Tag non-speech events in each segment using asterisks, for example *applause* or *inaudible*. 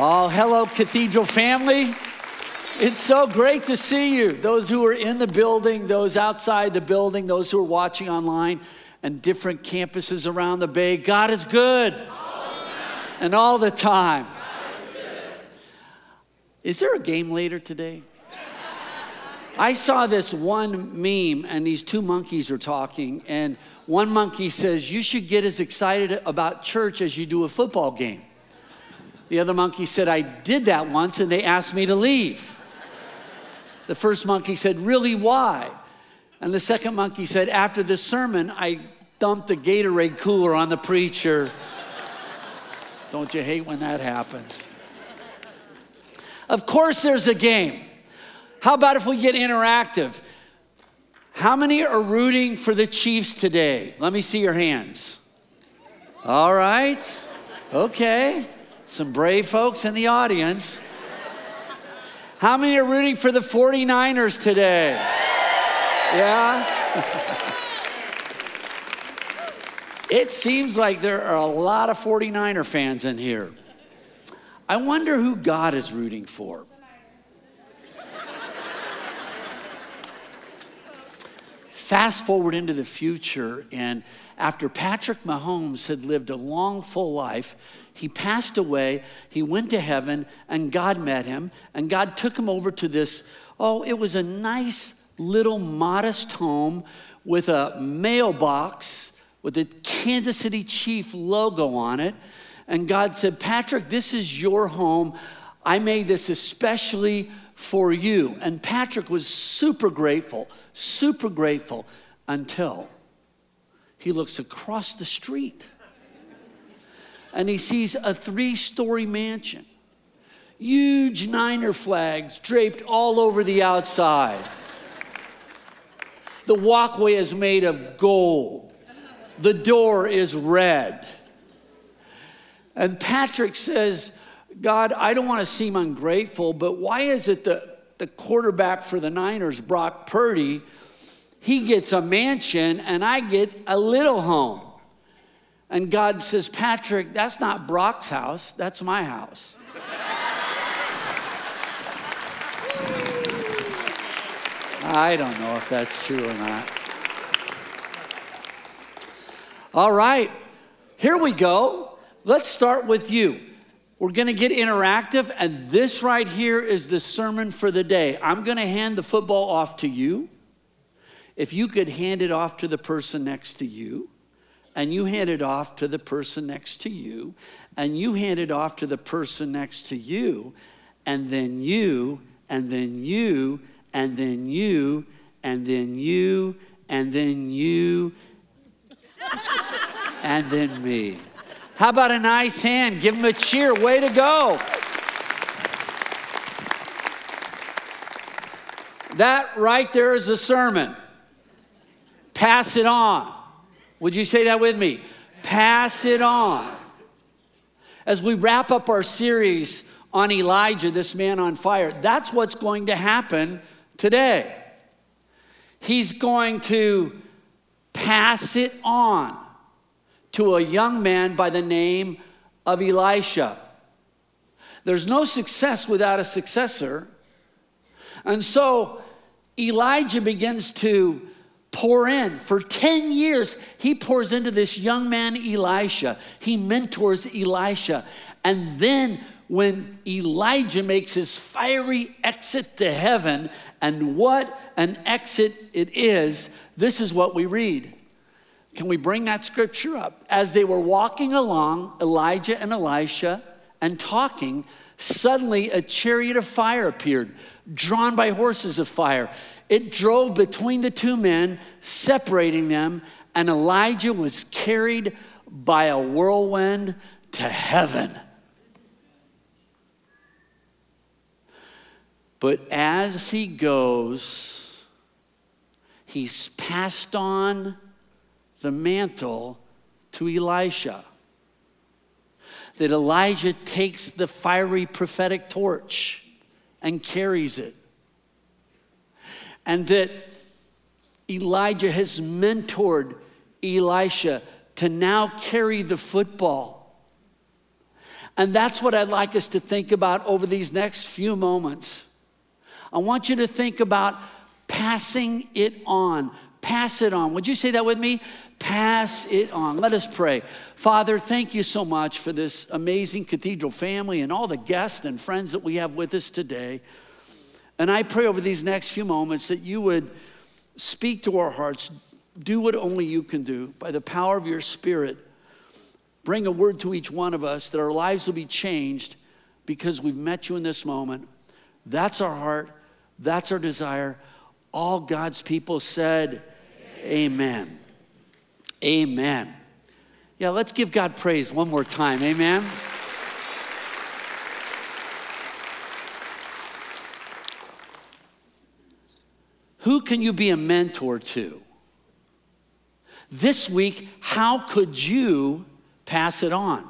Oh, hello, Cathedral family. It's so great to see you. Those who are in the building, those outside the building, those who are watching online and different campuses around the Bay. God is good. and all the time. Is there a game later today? I saw this one meme, and these two monkeys are talking, and one monkey says, You should get as excited about church as you do a football game. The other monkey said, I did that once and they asked me to leave. The first monkey said, Really, why? And the second monkey said, After the sermon, I dumped a Gatorade cooler on the preacher. Don't you hate when that happens? Of course, there's a game. How about if we get interactive? How many are rooting for the Chiefs today? Let me see your hands. All right. Okay. Some brave folks in the audience. How many are rooting for the 49ers today? Yeah? *laughs* it seems like there are a lot of 49er fans in here. I wonder who God is rooting for. Fast forward into the future, and after Patrick Mahomes had lived a long, full life, he passed away, he went to heaven, and God met him, and God took him over to this, oh, it was a nice little modest home with a mailbox with the Kansas City Chief logo on it. And God said, Patrick, this is your home. I made this especially for you. And Patrick was super grateful, super grateful until he looks across the street and he sees a three story mansion, huge Niner flags draped all over the outside. The walkway is made of gold, the door is red. And Patrick says, God, I don't want to seem ungrateful, but why is it that the quarterback for the Niners, Brock Purdy, he gets a mansion and I get a little home? And God says, Patrick, that's not Brock's house, that's my house. I don't know if that's true or not. All right, here we go. Let's start with you. We're going to get interactive, and this right here is the sermon for the day. I'm going to hand the football off to you. If you could hand it off to the person next to you, and you hand it off to the person next to you, and you hand it off to the person next to you, and then you, and then you, and then you, and then you, and then you, *laughs* and then me. How about a nice hand? Give them a cheer. Way to go. That right there is a sermon. Pass it on. Would you say that with me? Pass it on. As we wrap up our series on Elijah, this man on fire, that's what's going to happen today. He's going to pass it on to a young man by the name of Elisha. There's no success without a successor. And so Elijah begins to pour in. For 10 years, he pours into this young man, Elisha. He mentors Elisha. And then when Elijah makes his fiery exit to heaven, and what an exit it is, this is what we read. Can we bring that scripture up? As they were walking along, Elijah and Elisha, and talking, suddenly a chariot of fire appeared, drawn by horses of fire. It drove between the two men, separating them, and Elijah was carried by a whirlwind to heaven. But as he goes, he's passed on the mantle to Elisha. That Elijah takes the fiery prophetic torch and carries it. And that Elijah has mentored Elisha to now carry the football. And that's what I'd like us to think about over these next few moments. I want you to think about passing it on. Pass it on. Would you say that with me? Pass it on. Let us pray. Father, thank you so much for this amazing cathedral family and all the guests and friends that we have with us today. And I pray over these next few moments that you would speak to our hearts, do what only you can do by the power of your Spirit. Bring a word to each one of us that our lives will be changed because we've met you in this moment. That's our heart, that's our desire. All God's people said, Amen. Amen. Yeah, let's give God praise one more time. Amen. Who can you be a mentor to? This week, how could you pass it on?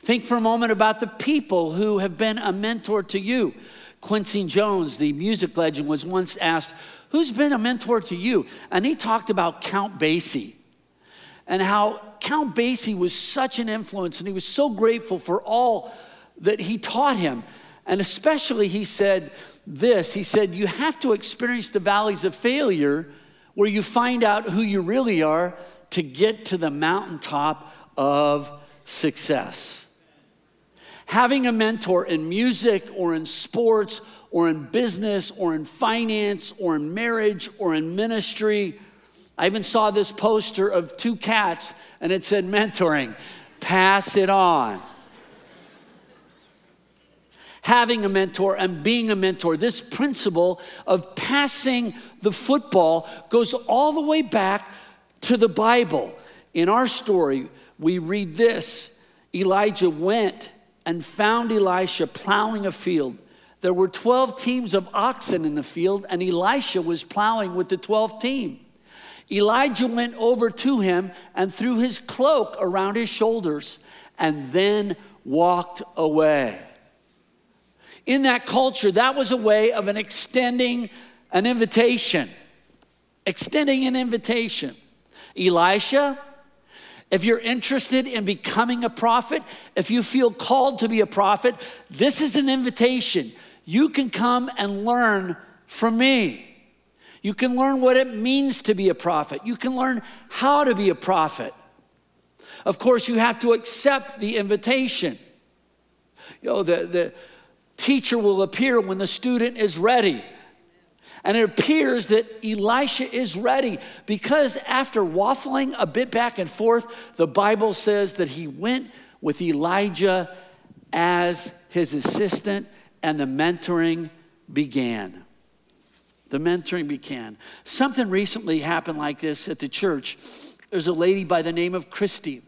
Think for a moment about the people who have been a mentor to you. Quincy Jones, the music legend, was once asked, Who's been a mentor to you? And he talked about Count Basie and how Count Basie was such an influence and he was so grateful for all that he taught him. And especially, he said this he said, You have to experience the valleys of failure where you find out who you really are to get to the mountaintop of success. Having a mentor in music or in sports or in business or in finance or in marriage or in ministry. I even saw this poster of two cats and it said mentoring, pass it on. Having a mentor and being a mentor, this principle of passing the football goes all the way back to the Bible. In our story, we read this Elijah went and found Elisha plowing a field. There were 12 teams of oxen in the field, and Elisha was plowing with the 12th team. Elijah went over to him and threw his cloak around his shoulders and then walked away. In that culture, that was a way of an extending an invitation. Extending an invitation. Elisha if you're interested in becoming a prophet, if you feel called to be a prophet, this is an invitation. You can come and learn from me. You can learn what it means to be a prophet. You can learn how to be a prophet. Of course, you have to accept the invitation. You know, the, the teacher will appear when the student is ready. And it appears that Elisha is ready because after waffling a bit back and forth, the Bible says that he went with Elijah as his assistant and the mentoring began. The mentoring began. Something recently happened like this at the church. There's a lady by the name of Christy,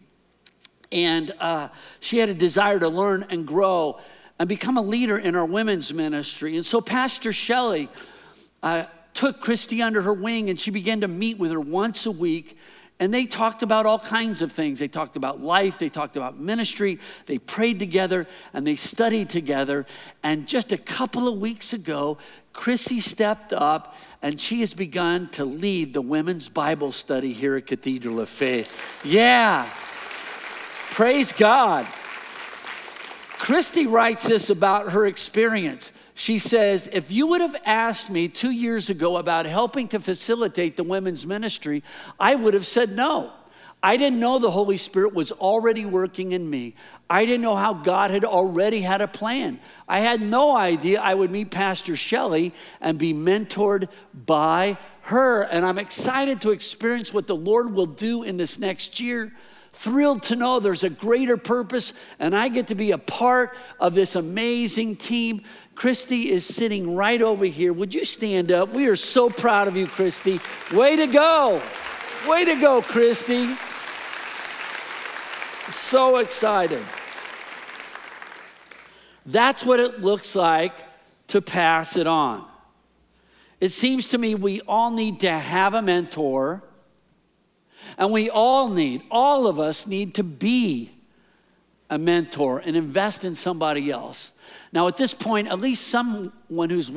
and uh, she had a desire to learn and grow and become a leader in our women's ministry. And so, Pastor Shelley, uh, took Christy under her wing and she began to meet with her once a week. And they talked about all kinds of things. They talked about life, they talked about ministry, they prayed together, and they studied together. And just a couple of weeks ago, Chrissy stepped up and she has begun to lead the women's Bible study here at Cathedral of Faith. Yeah. Praise God. Christy writes this about her experience. She says, If you would have asked me two years ago about helping to facilitate the women's ministry, I would have said no. I didn't know the Holy Spirit was already working in me. I didn't know how God had already had a plan. I had no idea I would meet Pastor Shelley and be mentored by her. And I'm excited to experience what the Lord will do in this next year. Thrilled to know there's a greater purpose, and I get to be a part of this amazing team. Christy is sitting right over here. Would you stand up? We are so proud of you, Christy. Way to go. Way to go, Christy. So excited. That's what it looks like to pass it on. It seems to me we all need to have a mentor, and we all need, all of us need to be a mentor and invest in somebody else. Now, at this point, at least someone who's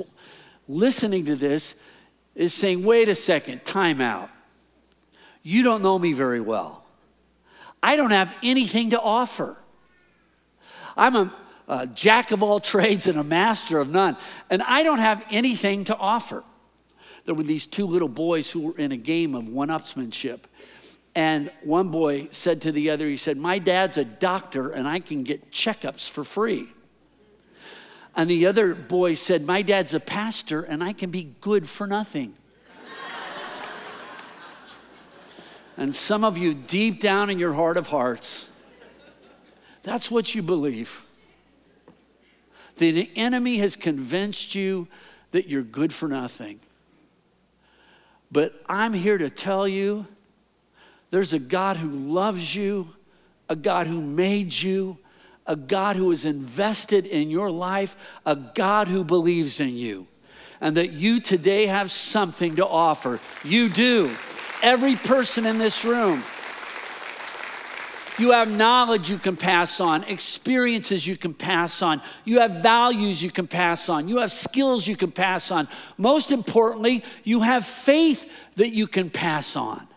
listening to this is saying, wait a second, time out. You don't know me very well. I don't have anything to offer. I'm a, a jack of all trades and a master of none, and I don't have anything to offer. There were these two little boys who were in a game of one upsmanship. And one boy said to the other, he said, My dad's a doctor and I can get checkups for free. And the other boy said, My dad's a pastor and I can be good for nothing. and some of you, deep down in your heart of hearts, that's what you believe. The enemy has convinced you that you're good for nothing. But I'm here to tell you there's a God who loves you, a God who made you, a God who is invested in your life, a God who believes in you, and that you today have something to offer. You do. Every person in this room. You have knowledge you can pass on, experiences you can pass on, you have values you can pass on, you have skills you can pass on. Most importantly, you have faith that you can pass on.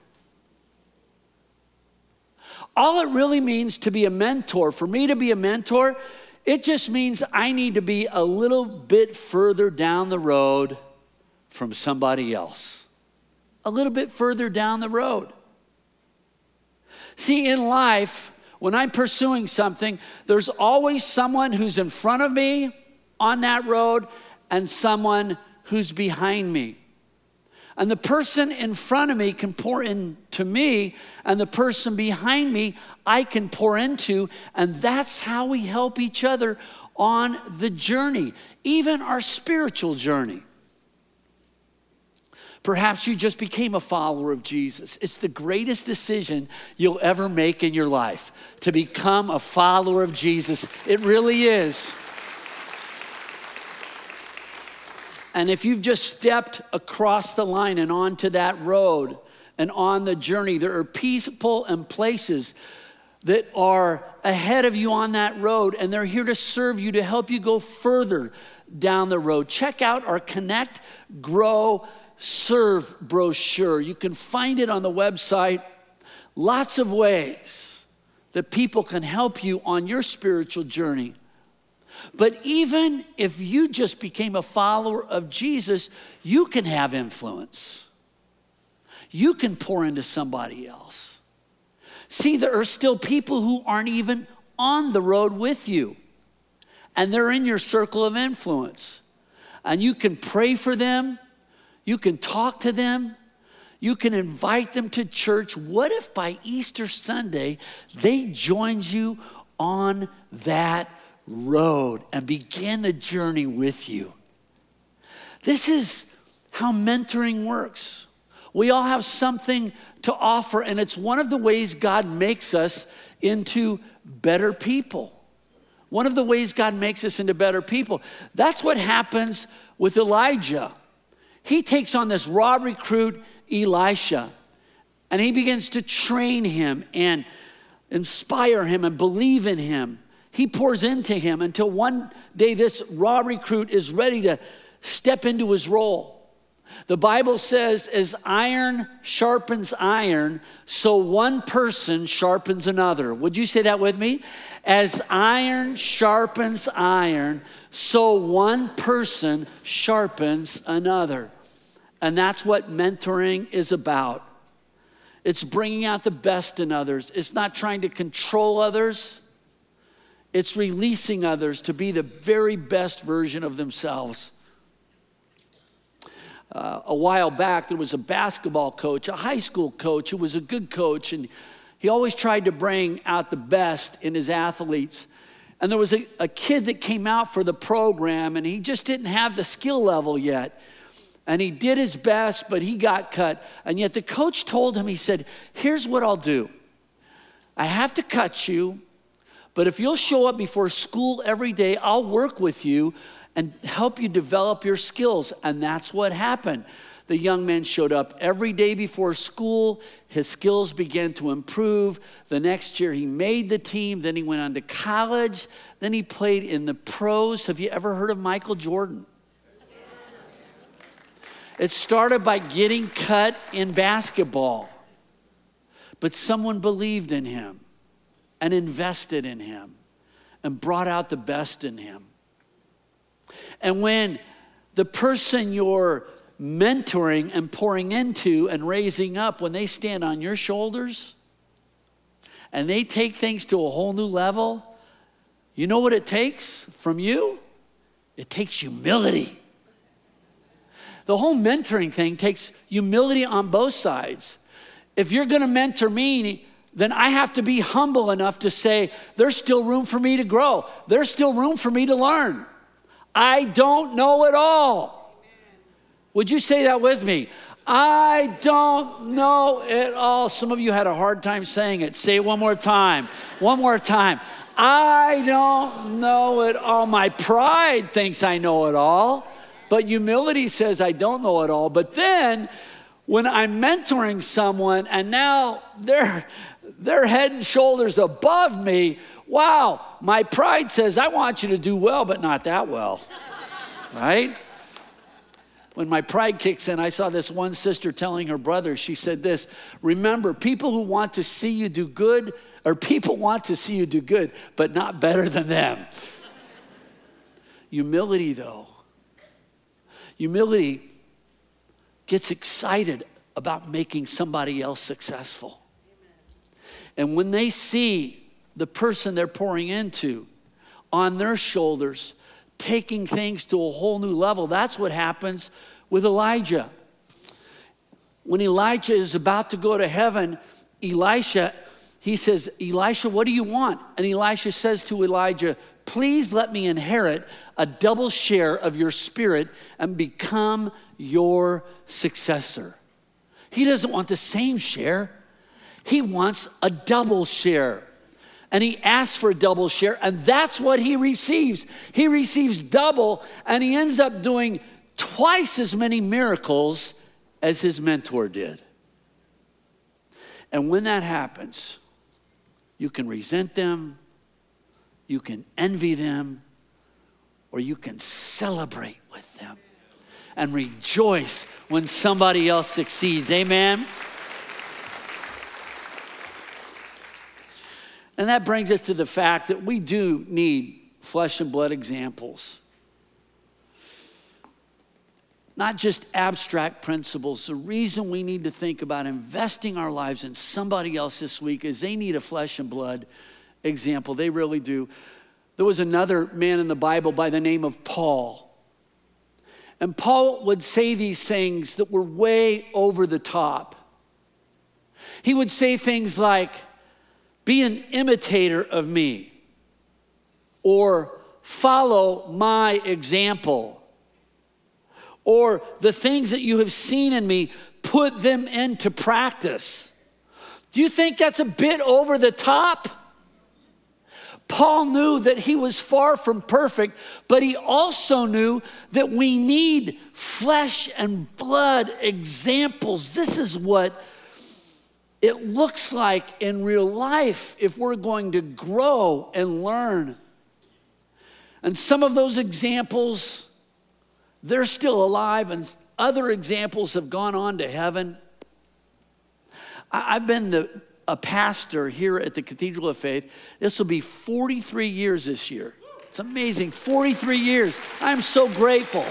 All it really means to be a mentor, for me to be a mentor, it just means I need to be a little bit further down the road from somebody else. A little bit further down the road. See, in life, when I'm pursuing something, there's always someone who's in front of me on that road and someone who's behind me. And the person in front of me can pour into me, and the person behind me I can pour into. And that's how we help each other on the journey, even our spiritual journey. Perhaps you just became a follower of Jesus. It's the greatest decision you'll ever make in your life to become a follower of Jesus. It really is. And if you've just stepped across the line and onto that road and on the journey, there are people and places that are ahead of you on that road, and they're here to serve you to help you go further down the road. Check out our Connect, Grow, Serve brochure. You can find it on the website. Lots of ways that people can help you on your spiritual journey. But even if you just became a follower of Jesus, you can have influence. You can pour into somebody else. See, there are still people who aren't even on the road with you, and they're in your circle of influence. And you can pray for them, you can talk to them, you can invite them to church. What if by Easter Sunday they joined you on that road and begin a journey with you. This is how mentoring works. We all have something to offer, and it's one of the ways God makes us into better people. One of the ways God makes us into better people. That's what happens with Elijah. He takes on this raw recruit, Elisha, and he begins to train him and inspire him and believe in him. He pours into him until one day this raw recruit is ready to step into his role. The Bible says, as iron sharpens iron, so one person sharpens another. Would you say that with me? As iron sharpens iron, so one person sharpens another. And that's what mentoring is about. It's bringing out the best in others, it's not trying to control others. It's releasing others to be the very best version of themselves. Uh, a while back, there was a basketball coach, a high school coach, who was a good coach, and he always tried to bring out the best in his athletes. And there was a, a kid that came out for the program, and he just didn't have the skill level yet. And he did his best, but he got cut. And yet the coach told him, he said, Here's what I'll do I have to cut you, but if you'll show up before school every day, I'll work with you and help you develop your skills. And that's what happened. The young man showed up every day before school. His skills began to improve. The next year, he made the team. Then he went on to college. Then he played in the pros. Have you ever heard of Michael Jordan? It started by getting cut in basketball, but someone believed in him and invested in him. and brought out the best in him. And when the person you're mentoring and pouring into and raising up, when they stand on your shoulders and they take things to a whole new level, you know what it takes from you? It takes humility. The whole mentoring thing takes humility on both sides. If you're gonna mentor me, then I have to be humble enough to say, there's still room for me to grow. There's still room for me to learn. I don't know it all. Would you say that with me? I don't know it all. Some of you had a hard time saying it. Say it one more time. One more time. I don't know it all. My pride thinks I know it all, but humility says I don't know it all. But then when I'm mentoring someone and now they're, they're head and shoulders above me, wow, my pride says I want you to do well, but not that well, *laughs* right? When my pride kicks in, I saw this one sister telling her brother, she said this Remember, people who want to see you do good or people want to see you do good, but not better than them. Humility, though, humility gets excited about making somebody else successful. And when they see the person they're pouring into on their shoulders, taking things to a whole new level, that's what happens with Elijah. When Elijah is about to go to heaven, Elisha he says, Elisha, what do you want? And Elisha says to Elijah, Please let me inherit a double share of your spirit and become your successor. He doesn't want the same share, he wants a double share. And he asks for a double share, and that's what he receives. He receives double, and he ends up doing twice as many miracles as his mentor did. And when that happens, you can resent them, you can envy them, or you can celebrate with them and rejoice when somebody else succeeds. Amen? And that brings us to the fact that we do need flesh and blood examples not just abstract principles. The reason we need to think about investing our lives in somebody else this week is they need a flesh and blood example. They really do. There was another man in the Bible by the name of Paul. And Paul would say these things that were way over the top. He would say things like, Be an imitator of me, or follow my example or the things that you have seen in me, put them into practice. Do you think that's a bit over the top? Paul knew that he was far from perfect, but he also knew that we need flesh and blood examples. This is what it looks like in real life if we're going to grow and learn. And some of those examples they're still alive, and other examples have gone on to heaven. I've been the, a pastor here at the Cathedral of Faith. This will be 43 years this year. It's amazing, 43 years. I'm so grateful,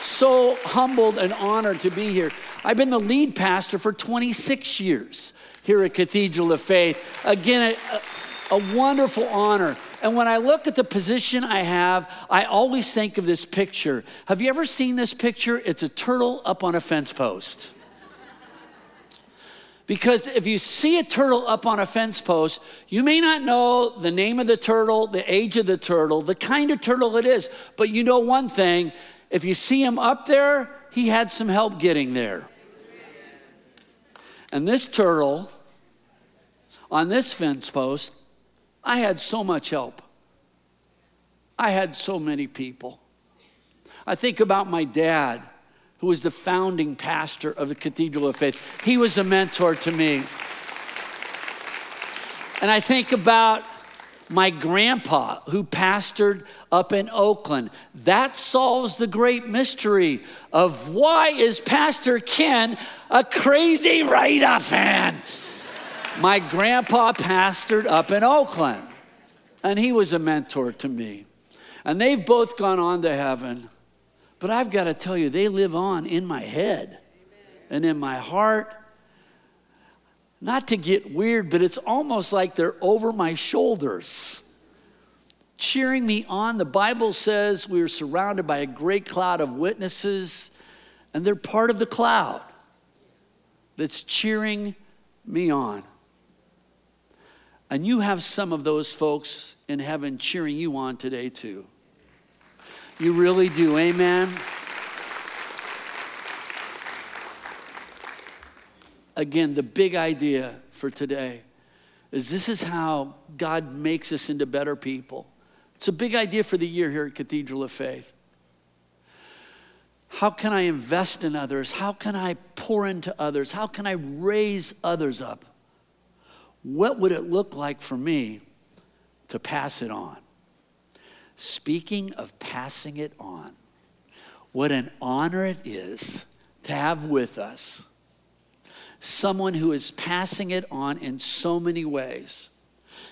so humbled and honored to be here. I've been the lead pastor for 26 years here at Cathedral of Faith. Again, a, a wonderful honor. And when I look at the position I have, I always think of this picture. Have you ever seen this picture? It's a turtle up on a fence post. Because if you see a turtle up on a fence post, you may not know the name of the turtle, the age of the turtle, the kind of turtle it is, but you know one thing if you see him up there, he had some help getting there. And this turtle on this fence post I had so much help. I had so many people. I think about my dad, who was the founding pastor of the Cathedral of Faith. He was a mentor to me. And I think about my grandpa who pastored up in Oakland. That solves the great mystery of why is Pastor Ken a crazy Raider fan? My grandpa pastored up in Oakland. and he was a mentor to me. And they've both gone on to heaven. But I've got to tell you, they live on in my head and in my heart. Not to get weird, but it's almost like they're over my shoulders, cheering me on. The Bible says we are surrounded by a great cloud of witnesses, and they're part of the cloud that's cheering me on. And you have some of those folks in heaven cheering you on today, too. You really do. Amen. Again, the big idea for today is this is how God makes us into better people. It's a big idea for the year here at Cathedral of Faith. How can I invest in others? How can I pour into others? How can I raise others up? What would it look like for me to pass it on? Speaking of passing it on, what an honor it is to have with us someone who is passing it on in so many ways.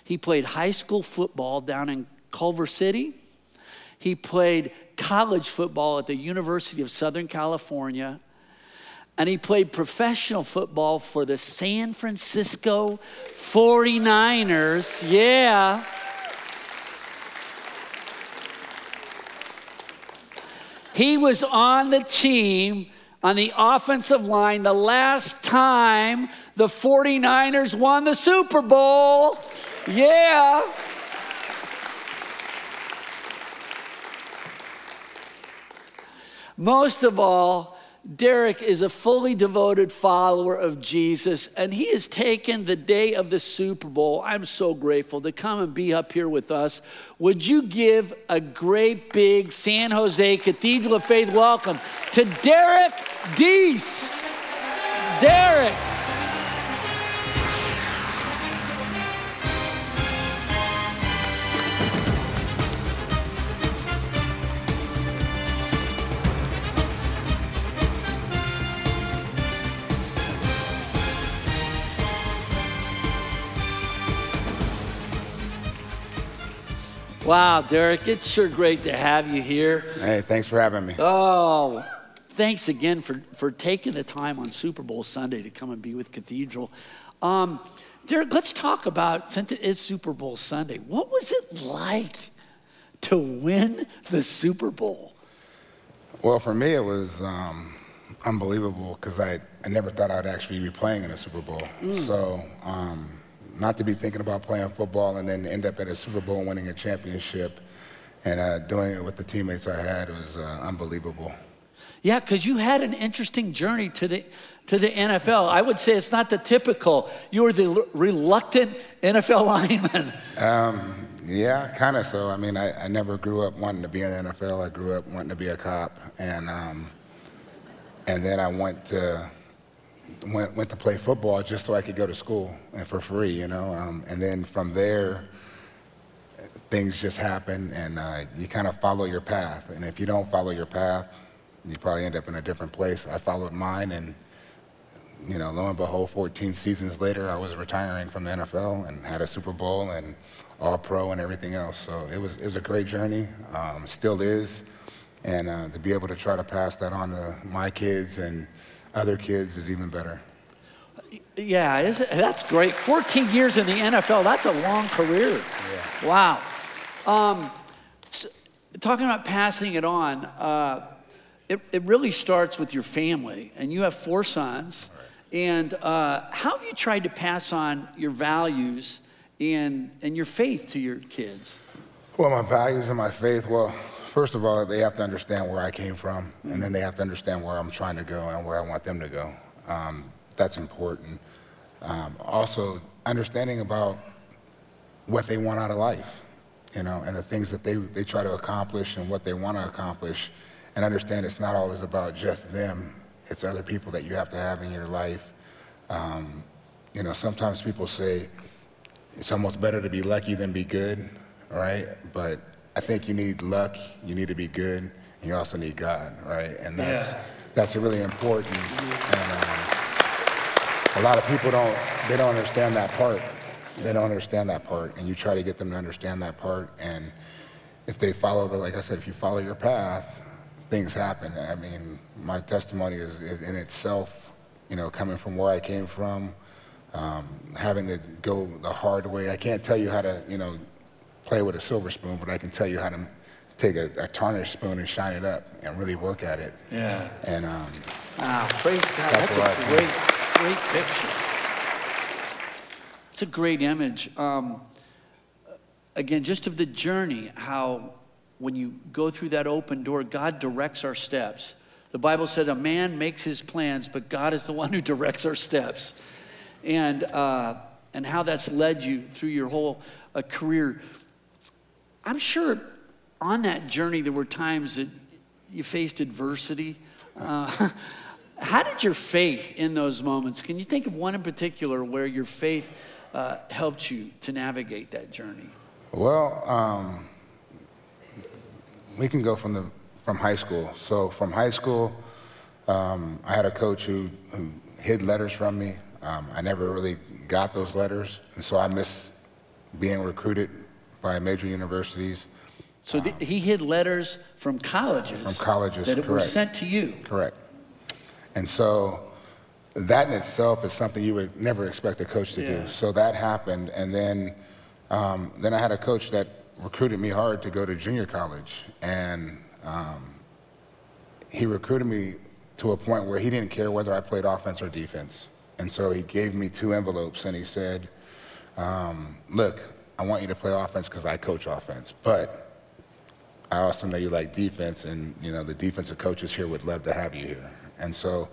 He played high school football down in Culver City. He played college football at the University of Southern California. And he played professional football for the San Francisco 49ers. Yeah. He was on the team on the offensive line the last time the 49ers won the Super Bowl. Yeah. Most of all, Derrick is a fully devoted follower of Jesus, and he has taken the day of the Super Bowl. I'm so grateful to come and be up here with us. Would you give a great big San Jose Cathedral of Faith welcome to Derrick Deese? Derrick. Wow, Derrick, it's sure great to have you here. Hey, thanks for having me. Oh, thanks again for, for taking the time on Super Bowl Sunday to come and be with Cathedral. Um, Derrick, let's talk about, since it is Super Bowl Sunday, what was it like to win the Super Bowl? Well, for me, it was um, unbelievable because I, I never thought I'd actually be playing in a Super Bowl. Mm. So, um, not to be thinking about playing football and then end up at a Super Bowl winning a championship and uh, doing it with the teammates I had was uh, unbelievable. Yeah, because you had an interesting journey to the to the NFL. I would say it's not the typical. You were the l- reluctant NFL *laughs* lineman. Um, yeah, kind of so. I mean, I, I, never grew up wanting to be in the NFL. I grew up wanting to be a cop, and um, and then I went to went, went to play football just so I could go to school and for free, you know. Um, and then from there, things just happen and uh, you kind of follow your path. And if you don't follow your path, you probably end up in a different place. I followed mine and, you know, lo and behold, 14 seasons later, I was retiring from the NFL and had a Super Bowl and all pro and everything else. So it was, it was a great journey, um, still is. And uh, to be able to try to pass that on to my kids and other kids is even better. Yeah, that's great. 14 years in the NFL, that's a long career. Yeah. Wow. Um, so, talking about passing it on, uh, it, it really starts with your family, and you have four sons. Right. And uh, how have you tried to pass on your values and, and your faith to your kids? Well, my values and my faith, well, first of all, they have to understand where I came from, and then they have to understand where I'm trying to go and where I want them to go. Um, that's important. Um, also, understanding about what they want out of life, you know, and the things that they, they try to accomplish and what they want to accomplish, and understand it's not always about just them, it's other people that you have to have in your life. Um, you know, sometimes people say it's almost better to be lucky than be good, right? But I think you need luck, you need to be good, and you also need God, right? And that's yeah. that's really important. And um, a lot of people don't they don't understand that part. They don't understand that part, and you try to get them to understand that part. And if they follow the, like I said, if you follow your path, things happen. I mean, my testimony is in itself, you know, coming from where I came from, um, having to go the hard way. I can't tell you how to, you know, play with a silver spoon, but I can tell you how to take a, a tarnished spoon and shine it up and really work at it. Yeah. And um, Ah, praise God. That's That's, a great, great picture. It's a great image. Um, again, just of the journey, how when you go through that open door, God directs our steps. The Bible said a man makes his plans, but God is the one who directs our steps. And, uh, and how that's led you through your whole uh, career. I'm sure on that journey there were times that you faced adversity. Uh, *laughs* how did your faith in those moments? Can you think of one in particular where your faith uh, helped you to navigate that journey? Well, um, we can go from the from high school. So from high school, um, I had a coach who, who hid letters from me. Um, I never really got those letters, and so I missed being recruited by major universities. So th- he hid letters from colleges, From colleges, that were correct. sent to you. Correct. And so that in itself is something you would never expect a coach to Yeah. do. So that happened, and then um, then I had a coach that recruited me hard to go to junior college, and um, he recruited me to a point where he didn't care whether I played offense or defense. And so he gave me two envelopes, and he said, um, "Look, I want you to play offense because I coach offense, but." I also know you like defense, and you know the defensive coaches here would love to have you here. And so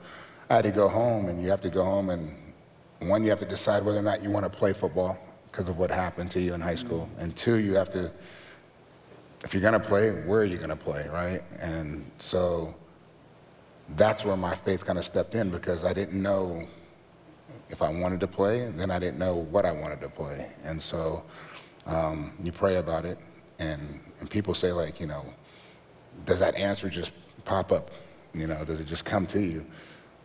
I had to go home, and you have to go home, and one, you have to decide whether or not you want to play football because of what happened to you in high school, and two, you have to, if you're going to play, where are you going to play, right? And so that's where my faith kind of stepped in because I didn't know if I wanted to play, then I didn't know what I wanted to play, and so um, you pray about it, and, and people say like, you know, does that answer just pop up? You know, does it just come to you?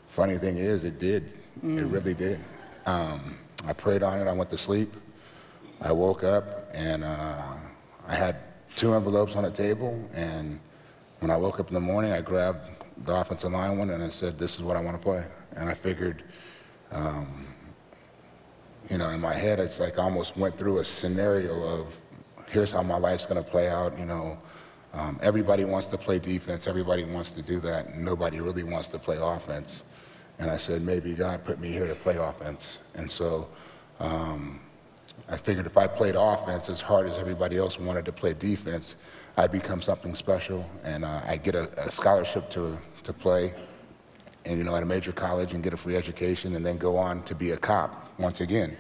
Funny thing is, it did. It really did. Um, I prayed on it. I went to sleep. I woke up and uh, I had two envelopes on a table. And when I woke up in the morning, I grabbed the offensive line one and I said, "This is what I want to play." And I figured, um, you know, in my head, it's like I almost went through a scenario of, here's how my life's going to play out. You know, um, everybody wants to play defense. Everybody wants to do that. Nobody really wants to play offense. And I said, maybe God put me here to play offense. And so um, I figured if I played offense as hard as everybody else wanted to play defense, I'd become something special, and uh, I'd get a, a scholarship to to play, and you know, at a major college, and get a free education, and then go on to be a cop once again.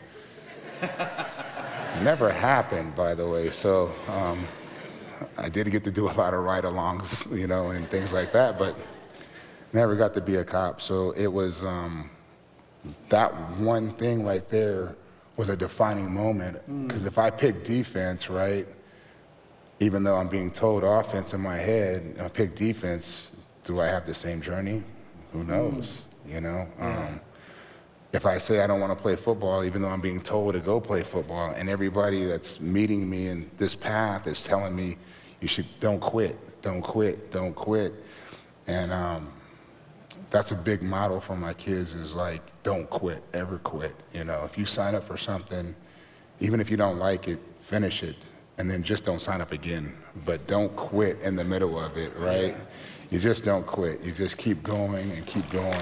*laughs* Never happened, by the way. So um, I did get to do a lot of ride-alongs, *laughs* you know, and things like that, but never got to be a cop. So it was um, that one thing right there was a defining moment. Because if I pick defense, right, even though I'm being told offense in my head, I pick defense, do I have the same journey? Who knows? You know. Um, if I say I don't want to play football, even though I'm being told to go play football, and everybody that's meeting me in this path is telling me, you should don't quit, don't quit, don't quit, and um, that's a big model for my kids is like, don't quit, ever quit. You know, if you sign up for something, even if you don't like it, finish it, and then just don't sign up again. But don't quit in the middle of it, right? You just don't quit. You just keep going and keep going.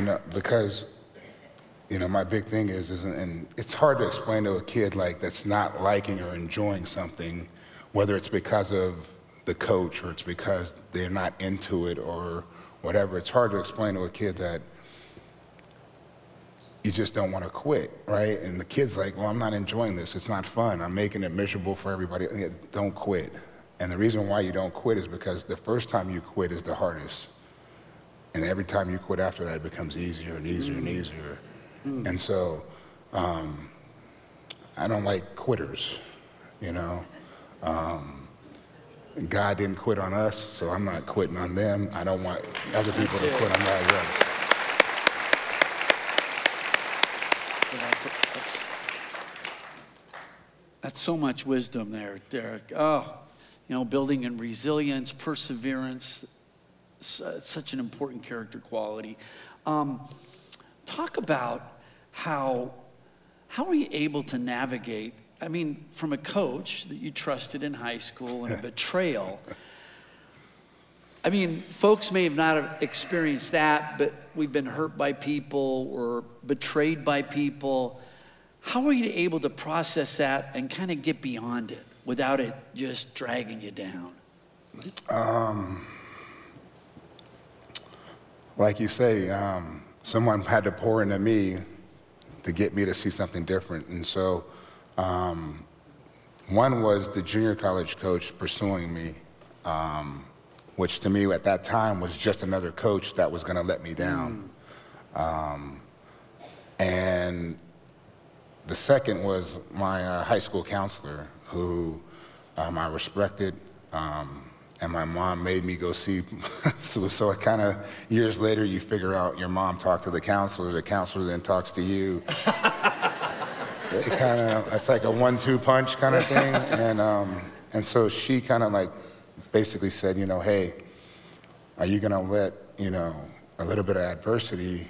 You uh, know, because, you know, my big thing is, is, and it's hard to explain to a kid like that's not liking or enjoying something, whether it's because of the coach or it's because they're not into it or whatever. It's hard to explain to a kid that you just don't want to quit, right? And the kid's like, well, I'm not enjoying this. It's not fun. I'm making it miserable for everybody. Don't quit. And the reason why you don't quit is because the first time you quit is the hardest. And every time you quit after that, it becomes easier and easier and easier. And so um, I don't like quitters, you know? Um, God didn't quit on us, so I'm not quitting on them. I don't want other people to quit on that that's, that's, that's so much wisdom there, Derrick. Oh, you know, building in resilience, perseverance, such an important character quality. Um, talk about how how are you able to navigate? I mean, from a coach that you trusted in high school and a *laughs* betrayal. I mean, folks may have not have experienced that, but we've been hurt by people or betrayed by people. How are you able to process that and kind of get beyond it without it just dragging you down? Um, like you say, um, someone had to pour into me to get me to see something different. And so, um, one was the junior college coach pursuing me, um, which to me at that time was just another coach that was going to let me down. Mm. Um, and the second was my uh, high school counselor, who um, I respected. Um, and my mom made me go see. *laughs* so, so it kind of years later, you figure out your mom talked to the counselor, the counselor then talks to you. *laughs* it kind of it's like a one-two punch kind of thing, and um, and so she kind of like basically said, you know, hey, are you gonna let you know a little bit of adversity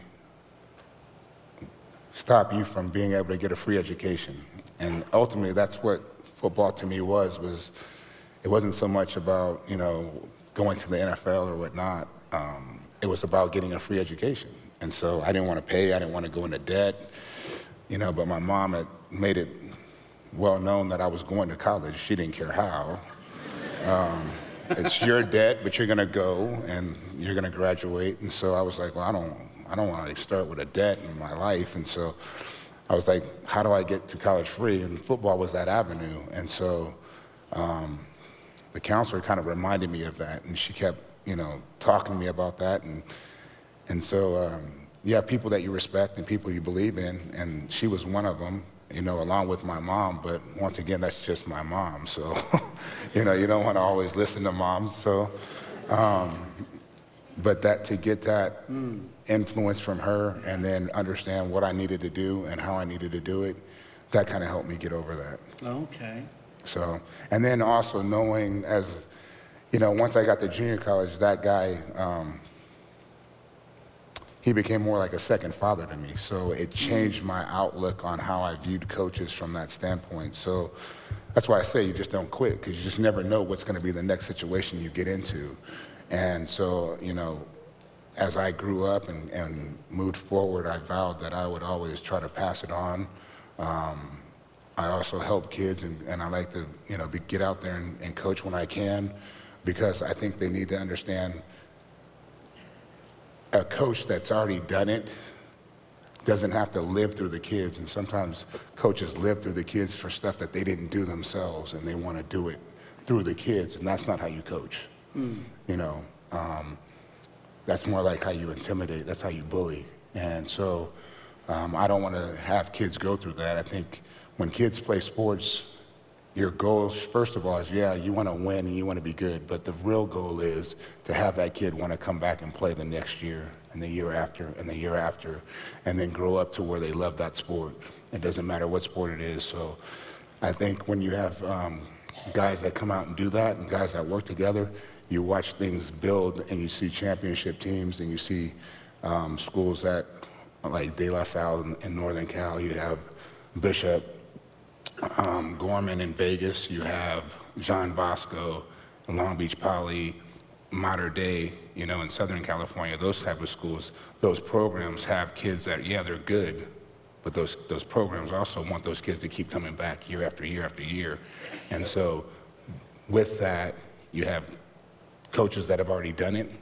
stop you from being able to get a free education? And ultimately, that's what football to me was was it wasn't so much about you know going to the NFL or whatnot. Um, it was about getting a free education, and so I didn't want to pay. I didn't want to go into debt, you know. But my mom had made it well known that I was going to college. She didn't care how. Um, it's your debt, but you're going to go and you're going to graduate. And so I was like, well, I don't, I don't want to start with a debt in my life. And so I was like, how do I get to college free? And football was that avenue. And so um, the counselor kind of reminded me of that, and she kept, you know, talking to me about that, and and so um, have people that you respect and people you believe in, and she was one of them, you know, along with my mom. But once again, that's just my mom, so *laughs* you know, you don't want to always listen to moms. So, um, but that to get that mm. influence from her, and then understand what I needed to do and how I needed to do it, that kind of helped me get over that. Okay. So, and then also knowing as, you know, once I got to junior college, that guy, um, he became more like a second father to me. So it changed my outlook on how I viewed coaches from that standpoint. So that's why I say you just don't quit because you just never know what's going to be the next situation you get into. And so, you know, as I grew up and, and moved forward, I vowed that I would always try to pass it on. Um, I also help kids, and, and I like to, you know, be, get out there and, and coach when I can, because I think they need to understand a coach that's already done it doesn't have to live through the kids. And sometimes coaches live through the kids for stuff that they didn't do themselves, and they want to do it through the kids, and that's not how you coach. Mm. You know, um, that's more like how you intimidate. That's how you bully. And so um, I don't want to have kids go through that. I think when kids play sports, your goal, first of all, is yeah, you want to win and you want to be good, but the real goal is to have that kid want to come back and play the next year and the year after and the year after, and then grow up to where they love that sport. It doesn't matter what sport it is. So I think when you have um, guys that come out and do that and guys that work together, you watch things build and you see championship teams and you see um, schools that, like De La Salle in, in Northern Cal, you have Bishop, um, Gorman in Vegas, you have John Bosco, Long Beach Poly, Mater Dei, you know, in Southern California, those type of schools, those programs have kids that, yeah, they're good, but those, those programs also want those kids to keep coming back year after year after year. And so with that, you have coaches that have already done it,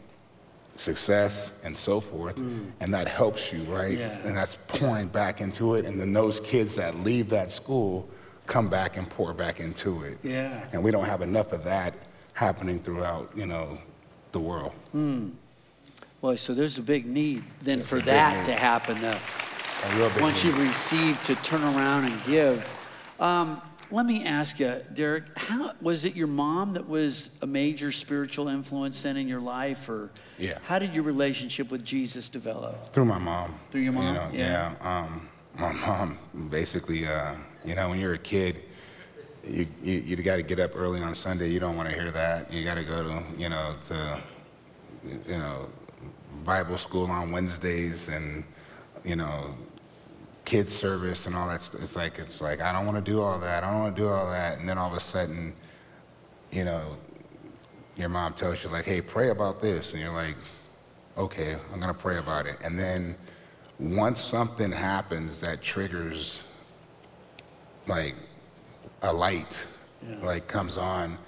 success, and so forth, mm. and that helps you, right? Yeah. And that's pouring back into it. And then those kids that leave that school, come back and pour back into it. Yeah. And we don't have enough of that happening throughout, you know, the world. Mm. Well, so there's a big need then for that to happen, though. Once you receive to turn around and give. Um, let me ask you, Derrick, how was it your mom that was a major spiritual influence then in your life, or Yeah. how did your relationship with Jesus develop? Through my mom. Through your mom? You know, Yeah. yeah. Um, my *laughs* mom basically, uh, you know, when you're a kid, you you, you got to get up early on Sunday. You don't want to hear that. You got to go to you know to you know Bible school on Wednesdays and you know kids service and all that. st- It's like it's like I don't want to do all that. I don't want to do all that. And then all of a sudden, you know, your mom tells you like, "Hey, pray about this," and you're like, "Okay, I'm gonna pray about it." And then once something happens that triggers like a light like comes on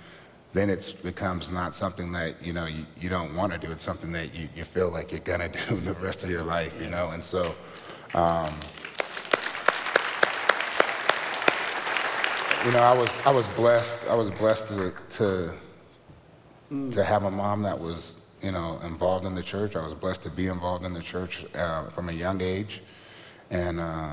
then it becomes not something that you know you, you don't want to do. It's something that you, you feel like you're gonna *laughs* do the rest of your life you know? And so um, you know i was i was blessed i was blessed to to to have a mom that was you know involved in the church. I was blessed to be involved in the church uh, from a young age. And uh,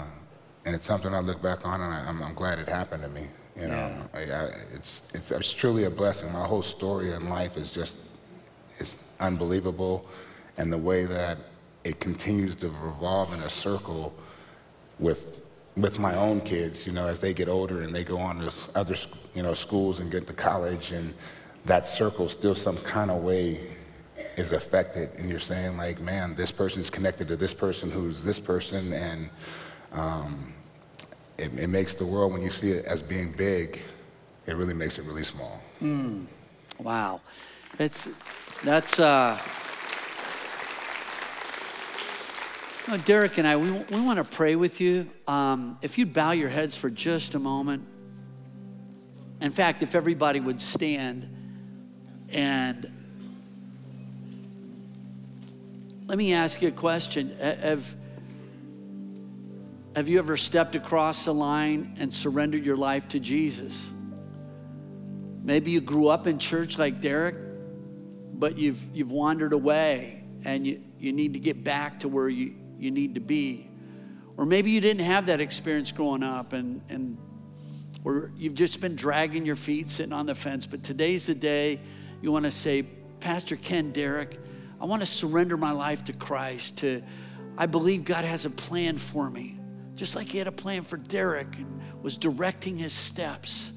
and it's something i look back on and I, I'm, I'm glad it happened to me you know? I, I, it's, it's it's truly a blessing. My whole story in life is just it's unbelievable. And the way that it continues to revolve in a circle with with my own kids, you know, as they get older and they go on to other, you know, schools and get to college, and that circle still some kind of way is affected. And you're saying like, man, this person is connected to this person who's this person, and um, it, it makes the world when you see it as being big, it really makes it really small. Wow. It's, that's, uh, Derrick and I, we, we want to pray with you. Um, if you'd bow your heads for just a moment. In fact, if everybody would stand and let me ask you a question. Ha- Have, have you ever stepped across the line and surrendered your life to Jesus? Maybe you grew up in church like Derrick, but you've, you've wandered away and you, you need to get back to where you, you need to be. Or maybe you didn't have that experience growing up and, and or you've just been dragging your feet, sitting on the fence. But today's the day you want to say, Pastor Ken Derrick, I want to surrender my life to Christ. To, I believe God has a plan for me, just like He had a plan for Derrick and was directing his steps.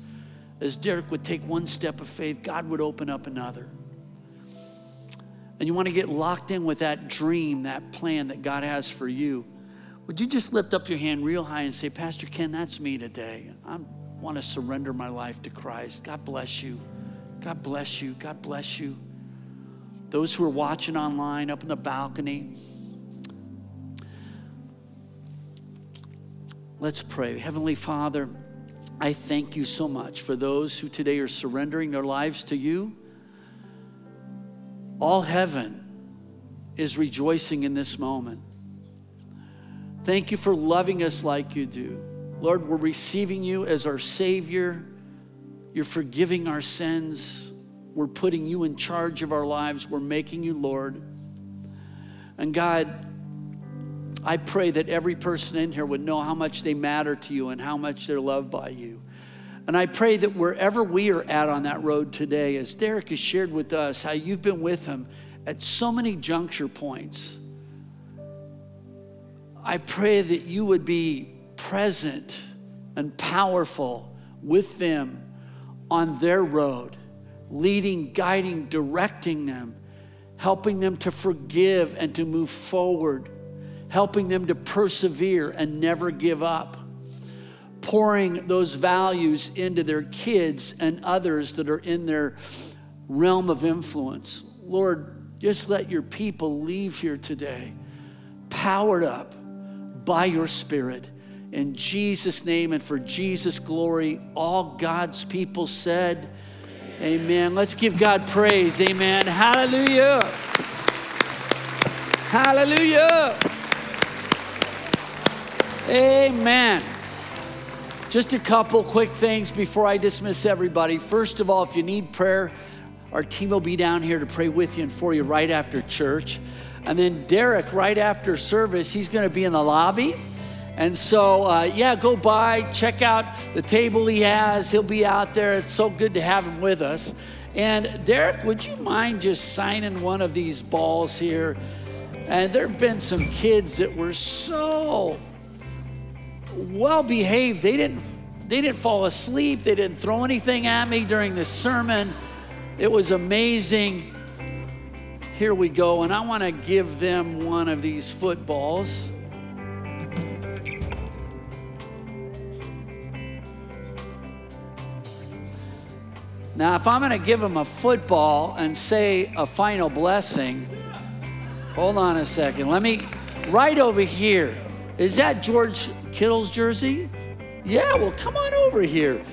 As Derrick would take one step of faith, God would open up another. And you want to get locked in with that dream, that plan that God has for you. Would you just lift up your hand real high and say, Pastor Ken, that's me today. I want to surrender my life to Christ. God bless you. God bless you. God bless you. Those who are watching online up in the balcony, let's pray. Heavenly Father, I thank you so much for those who today are surrendering their lives to you. All heaven is rejoicing in this moment. Thank you for loving us like you do. Lord, we're receiving you as our Savior. You're forgiving our sins. We're putting you in charge of our lives. We're making you Lord. And God, I pray that every person in here would know how much they matter to you and how much they're loved by you. And I pray that wherever we are at on that road today, as Derrick has shared with us how you've been with him at so many juncture points, I pray that you would be present and powerful with them on their road, leading, guiding, directing them, helping them to forgive and to move forward, helping them to persevere and never give up, pouring those values into their kids and others that are in their realm of influence. Lord, just let your people leave here today powered up by your Spirit. In Jesus' name and for Jesus' glory, all God's people said, Amen. Let's give God praise. Amen. Hallelujah. Hallelujah. Amen. Just a couple quick things before I dismiss everybody. First of all, if you need prayer, our team will be down here to pray with you and for you right after church. And then Derrick, right after service, he's going to be in the lobby And so, uh, yeah, go by, check out the table he has. He'll be out there. It's so good to have him with us. And Derrick, would you mind just signing one of these balls here? And there have been some kids that were so well behaved. They didn't they didn't fall asleep. They didn't throw anything at me during the sermon. It was amazing. Here we go. And I want to give them one of these footballs. Now, if I'm going to give them a football and say a final blessing, hold on a second. Let me, right over here. Is that George Kittle's jersey? Yeah, well, come on over here.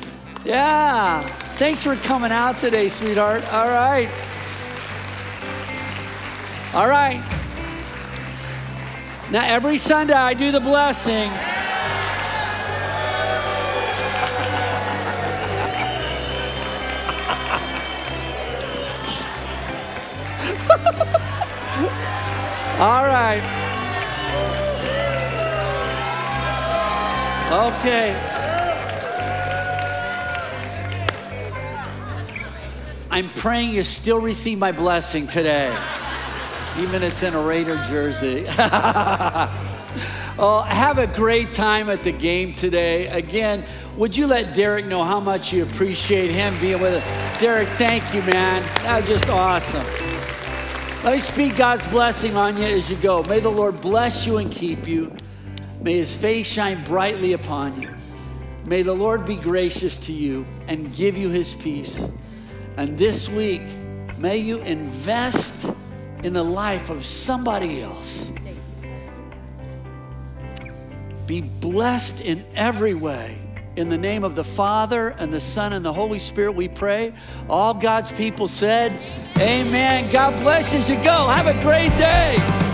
Yeah. Thanks for coming out today, sweetheart. All right. All right. Now, every Sunday I do the blessing. *laughs* All right. Okay. I'm praying you still receive my blessing today, even if it's in a Raider jersey. *laughs* oh, have a great time at the game today. Again, would you let Derrick know how much you appreciate him being with us? Derrick, thank you, man. That was just awesome. Let me speak God's blessing on you as you go. May the Lord bless you and keep you. May his face shine brightly upon you. May the Lord be gracious to you and give you his peace. And this week, may you invest in the life of somebody else. Be blessed in every way. In the name of the Father and the Son and the Holy Spirit, we pray. All God's people said, Amen. God bless you as you go. Have a great day.